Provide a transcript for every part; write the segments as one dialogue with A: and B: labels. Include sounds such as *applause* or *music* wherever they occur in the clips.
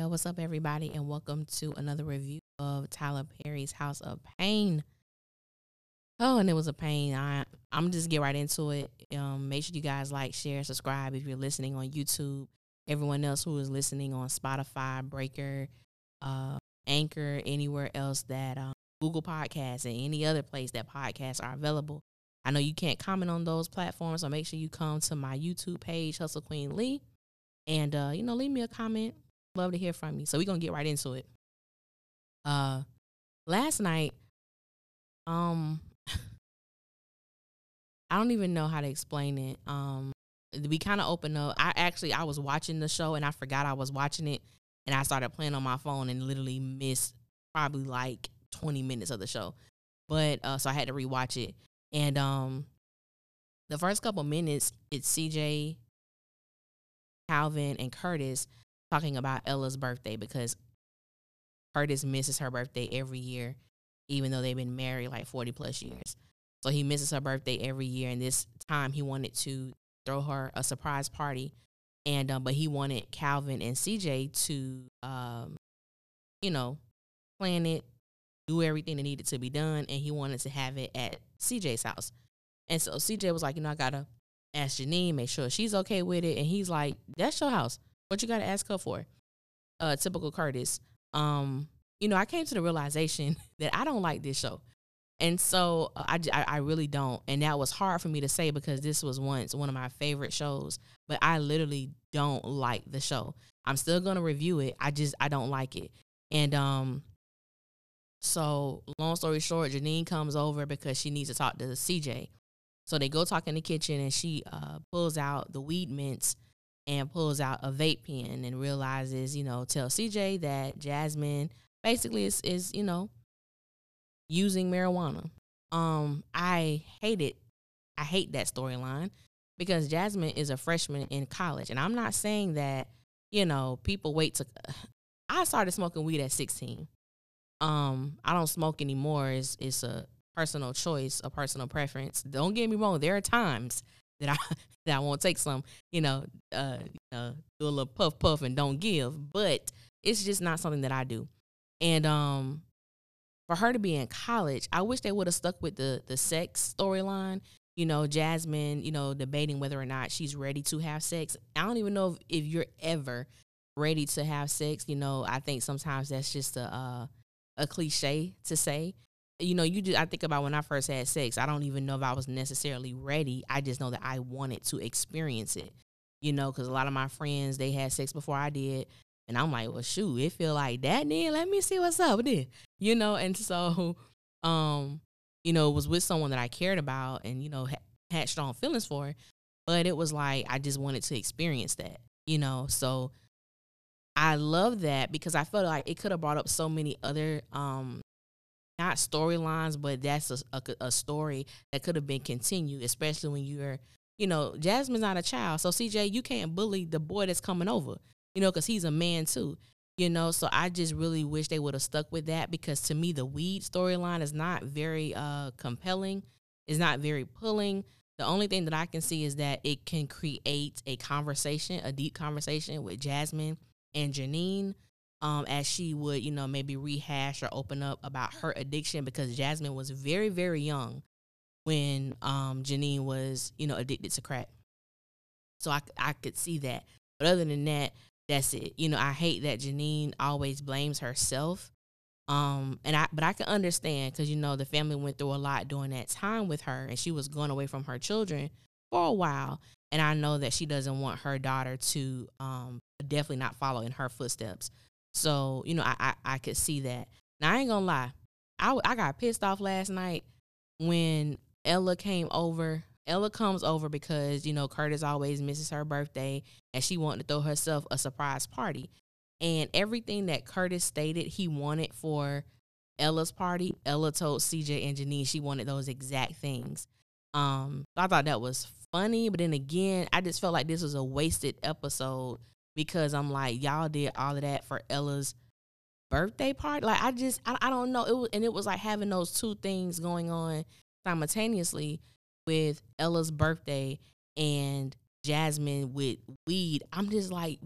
A: Yo, what's up, everybody, and welcome to another review of Tyler Perry's House of Payne. Oh, and it was a pain. I I'm just get right into it. Um, make sure you guys like, share, subscribe if you're listening on YouTube. Everyone else who is listening on Spotify, Breaker, uh, Anchor, anywhere else that um, Google Podcasts and any other place that podcasts are available. I know you can't comment on those platforms, so make sure you come to my YouTube page, Hustle Queen Lee, and uh, you know, leave me a comment. Love to hear from you. So we're gonna get right into it. Uh, last night, um, *laughs* I don't even know how to explain it. Um, we kind of opened up. I actually I was watching the show and I forgot I was watching it, and I started playing on my phone and literally missed probably like 20 minutes of the show. But uh, so I had to rewatch it. And um, the first couple minutes, it's CJ, Calvin, and Curtis talking about Ella's birthday because Curtis misses her birthday every year, even though they've been married like 40 plus years. So he misses her birthday every year, and this time he wanted to throw her a surprise party, and um, but he wanted Calvin and CJ to, um, you know, plan it, do everything that needed to be done, and he wanted to have it at CJ's house. And so CJ was like, you know, I gotta ask Janine, make sure she's okay with it. And he's like, that's your house. What you gotta ask her for? Uh, typical Curtis. Um, you know, I came to the realization *laughs* that I don't like this show. And so uh, I, I, I really don't. And that was hard for me to say because this was once one of my favorite shows, but I literally don't like the show. I'm still going to review it. I just, I don't like it. And, um, so, long story short, Janine comes over because she needs to talk to CJ. So they go talk in the kitchen, and she uh, pulls out the weed mints and pulls out a vape pen and realizes, you know, tell CJ that Jasmine basically is is you know using marijuana. Um, I hate it. I hate that storyline because Jasmine is a freshman in college, and I'm not saying that you know people wait to. *sighs* I started smoking weed at 16. Um, I don't smoke anymore. It's it's a personal choice, a personal preference. Don't get me wrong. There are times that I *laughs* that I won't take some, you know, uh, do a little puff puff and don't give. But it's just not something that I do. And um, for her to be in college, I wish they would have stuck with the the sex storyline. You know, Jasmine, you know, debating whether or not she's ready to have sex. I don't even know if, if you're ever ready to have sex. You know, I think sometimes that's just a uh, a cliche to say. You know, you. I think about when I first had sex. I don't even know if I was necessarily ready. I just know that I wanted to experience it. You know, because a lot of my friends they had sex before I did, and I'm like, well, shoot, it feel like that. Then let me see what's up then. You know, and so, *laughs* um, you know, it was with someone that I cared about, and you know, ha- had strong feelings for. But it was like I just wanted to experience that. You know, so I love that because I felt like it could have brought up so many other um not storylines, but that's a, a, a story that could have been continued, especially when you're, you know, Jasmine's not a child. So CJ, you can't bully the boy that's coming over, you know, because he's a man too, you know. So I just really wish they would have stuck with that because to me, the weed storyline is not very uh compelling, it's not very pulling. The only thing that I can see is that it can create a conversation, a deep conversation with Jasmine and Janine, um, as she would, you know, maybe rehash or open up about her addiction because Jasmine was very, very young when um, Janine was, you know, addicted to crack. So I, I could see that. But other than that, that's it. You know, I hate that Janine always blames herself. Um, and I, but I can understand because you know the family went through a lot during that time with her, and she was going away from her children for a while. And I know that she doesn't want her daughter to um, definitely not follow in her footsteps. So, you know, I, I, I could see that. Now, I ain't gonna lie. I, I got pissed off last night when Ella came over. Ella comes over because, you know, Curtis always misses her birthday and she wanted to throw herself a surprise party. And everything that Curtis stated he wanted for Ella's party, Ella told CJ and Janine she wanted those exact things. Um, I thought that was funny, but then again, I just felt like this was a wasted episode because I'm like, y'all did all of that for Ella's birthday party. Like, I just, I, I don't know. It was, and it was like having those two things going on simultaneously with Ella's birthday and Jasmine with weed. I'm just like,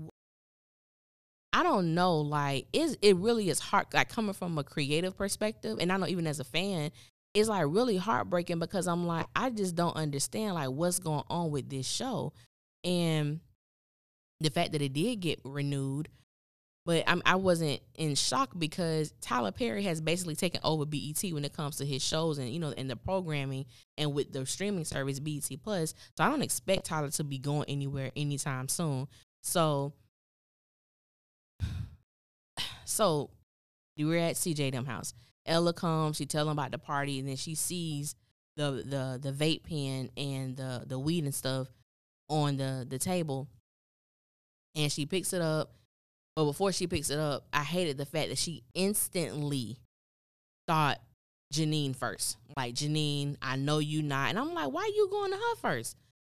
A: I don't know, like is it really is hard like coming from a creative perspective, and I know even as a fan, it's like really heartbreaking because I'm like, I just don't understand like what's going on with this show. And the fact that it did get renewed, but I'm, I wasn't in shock because Tyler Perry has basically taken over BET when it comes to his shows and you know and the programming and with the streaming service BET Plus. So I don't expect Tyler to be going anywhere anytime soon. So *sighs* so we're at CJ them house. Ella comes, she tell him about the party, and then she sees the the the vape pen and the the weed and stuff on the the table, and she picks it up. But before she picks it up, I hated the fact that she instantly thought Janine first. Like Janine, I know you not, and I'm like, why you going to her first?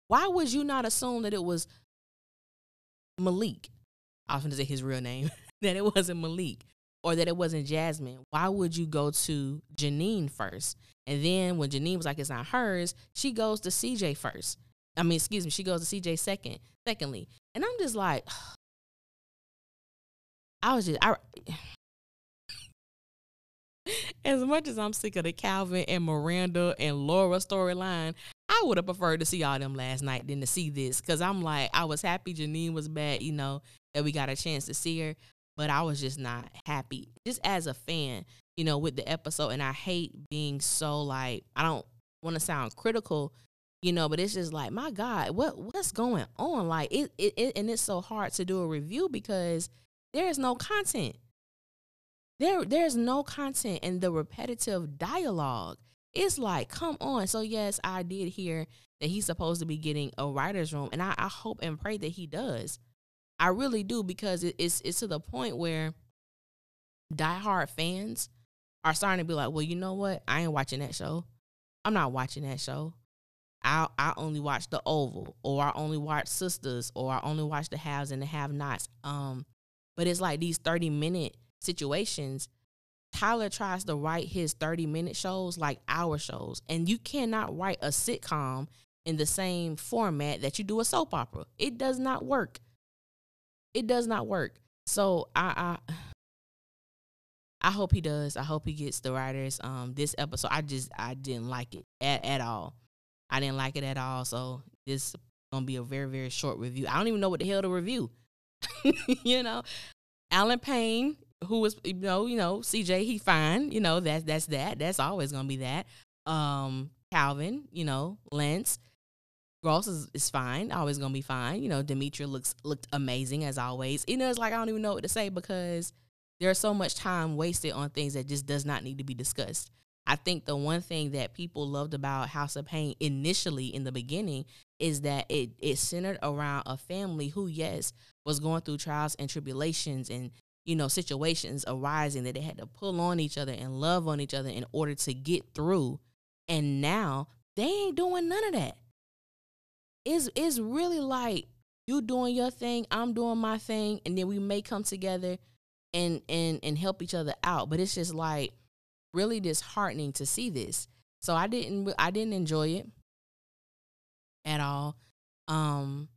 A: Why would you not assume that it was Malik? I was going to say his real name. *laughs* that it wasn't Malik or that it wasn't Jasmine, why would you go to Janine first? And then when Janine was like, it's not hers, she goes to CJ first. I mean, excuse me, she goes to CJ second, secondly. And I'm just like, *sighs* I was just, I, *sighs* as much as I'm sick of the Calvin and Miranda and Laura storyline, I would have preferred to see all them last night than to see this. Cause I'm like, I was happy Janine was back, you know, that we got a chance to see her but I was just not happy. Just as a fan, you know, with the episode, and I hate being so like I don't want to sound critical, you know, but it's just like my God, what what's going on? Like it, it, it and it's so hard to do a review because there is no content. There there's no content and the repetitive dialogue. It's like, come on. So yes, I did hear that he's supposed to be getting a writer's room, and I, I hope and pray that he does. I really do because it, it's it's to the point where diehard fans are starting to be like, well, you know what? I ain't watching that show. I'm not watching that show. I I only watch the Oval, or I only watch Sistas, or I only watch the Haves and the Have Nots. Um, but it's like these 30 minute situations. Tyler tries to write his 30 minute shows like hour shows, and you cannot write a sitcom in the same format that you do a soap opera. It does not work. It does not work. So I I I hope he does. I hope he gets the writers. Um, this episode, I just I didn't like it at, at all. I didn't like it at all. So this is gonna be a very very short review. I don't even know what the hell to review. *laughs* you know, Allen Payne, who was you know you know CJ, he fine. You know that's that's that. That's always gonna be that. Um, Calvin, you know Lance, Gross is, is fine, always gonna be fine. You know, Demetria looks looked amazing as always. You know, it's like I don't even know what to say because there's so much time wasted on things that just does not need to be discussed. I think the one thing that people loved about House of Payne initially in the beginning is that it it centered around a family who, yes, was going through trials and tribulations and you know situations arising that they had to pull on each other and love on each other in order to get through. And now they ain't doing none of that it's it's really like you doing your thing, I'm doing my thing, and then we may come together and and and help each other out. But it's just like really disheartening to see this. So I didn't I didn't enjoy it at all. Um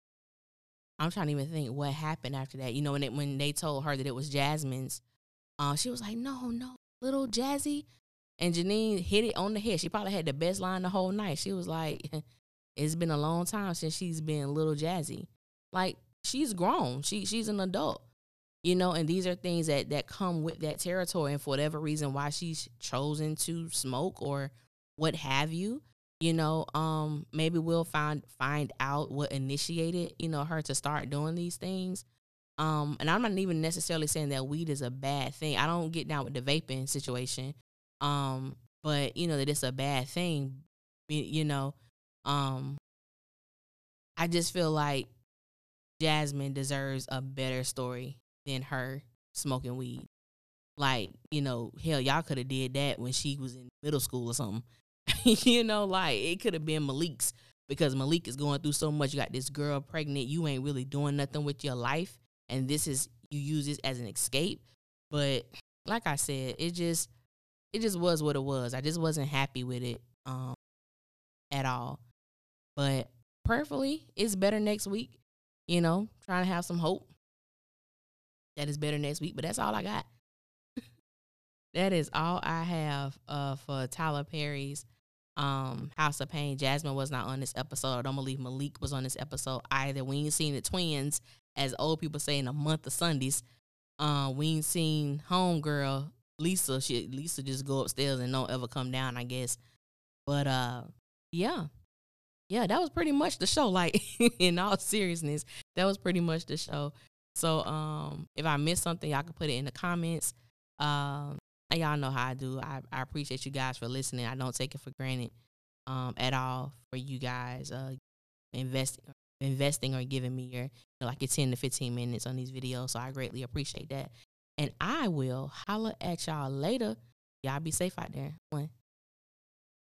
A: I'm trying to even think what happened after that. You know, when it, when they told her that it was Jasmine's, uh, she was like, "No, no, little Jazzy," and Janine hit it on the head. She probably had the best line the whole night. She was like, *laughs* It's been a long time since she's been little Jazzy. Like she's grown. She she's an adult. You know, and these are things that that come with that territory and for whatever reason why she's chosen to smoke or what have you. You know, um maybe we'll find find out what initiated, you know, her to start doing these things. Um, and I'm not even necessarily saying that weed is a bad thing. I don't get down with the vaping situation. Um, but you know that it's a bad thing. You know, um, I just feel like Jasmine deserves a better story than her smoking weed. Like, you know, hell, y'all could have did that when she was in middle school or something. *laughs* you know, like it could have been Malik's because Malik is going through so much. You got this girl pregnant. You ain't really doing nothing with your life, and this is you use this as an escape. But like I said, it just it just was what it was. I just wasn't happy with it um, at all. But prayerfully, it's better next week. You know, trying to have some hope that is better next week. But that's all I got. *laughs* that is all I have uh, for Tyler Perry's um, House of Payne. Jasmine was not on this episode. I don't believe Malik was on this episode either. We ain't seen the twins, as old people say, in a month of Sundays. Uh, we ain't seen Homegirl Lisa. She Lisa just go upstairs and don't ever come down. I guess. But uh, yeah, yeah, that was pretty much the show. Like *laughs* in all seriousness, that was pretty much the show. So um, if I missed something, y'all can put it in the comments. Um, and y'all know how I do. I, I appreciate you guys for listening. I don't take it for granted um, at all for you guys uh, investing investing or giving me your you know, like your 10 to 15 minutes on these videos. So I greatly appreciate that. And I will holla at y'all later. Y'all be safe out there. One.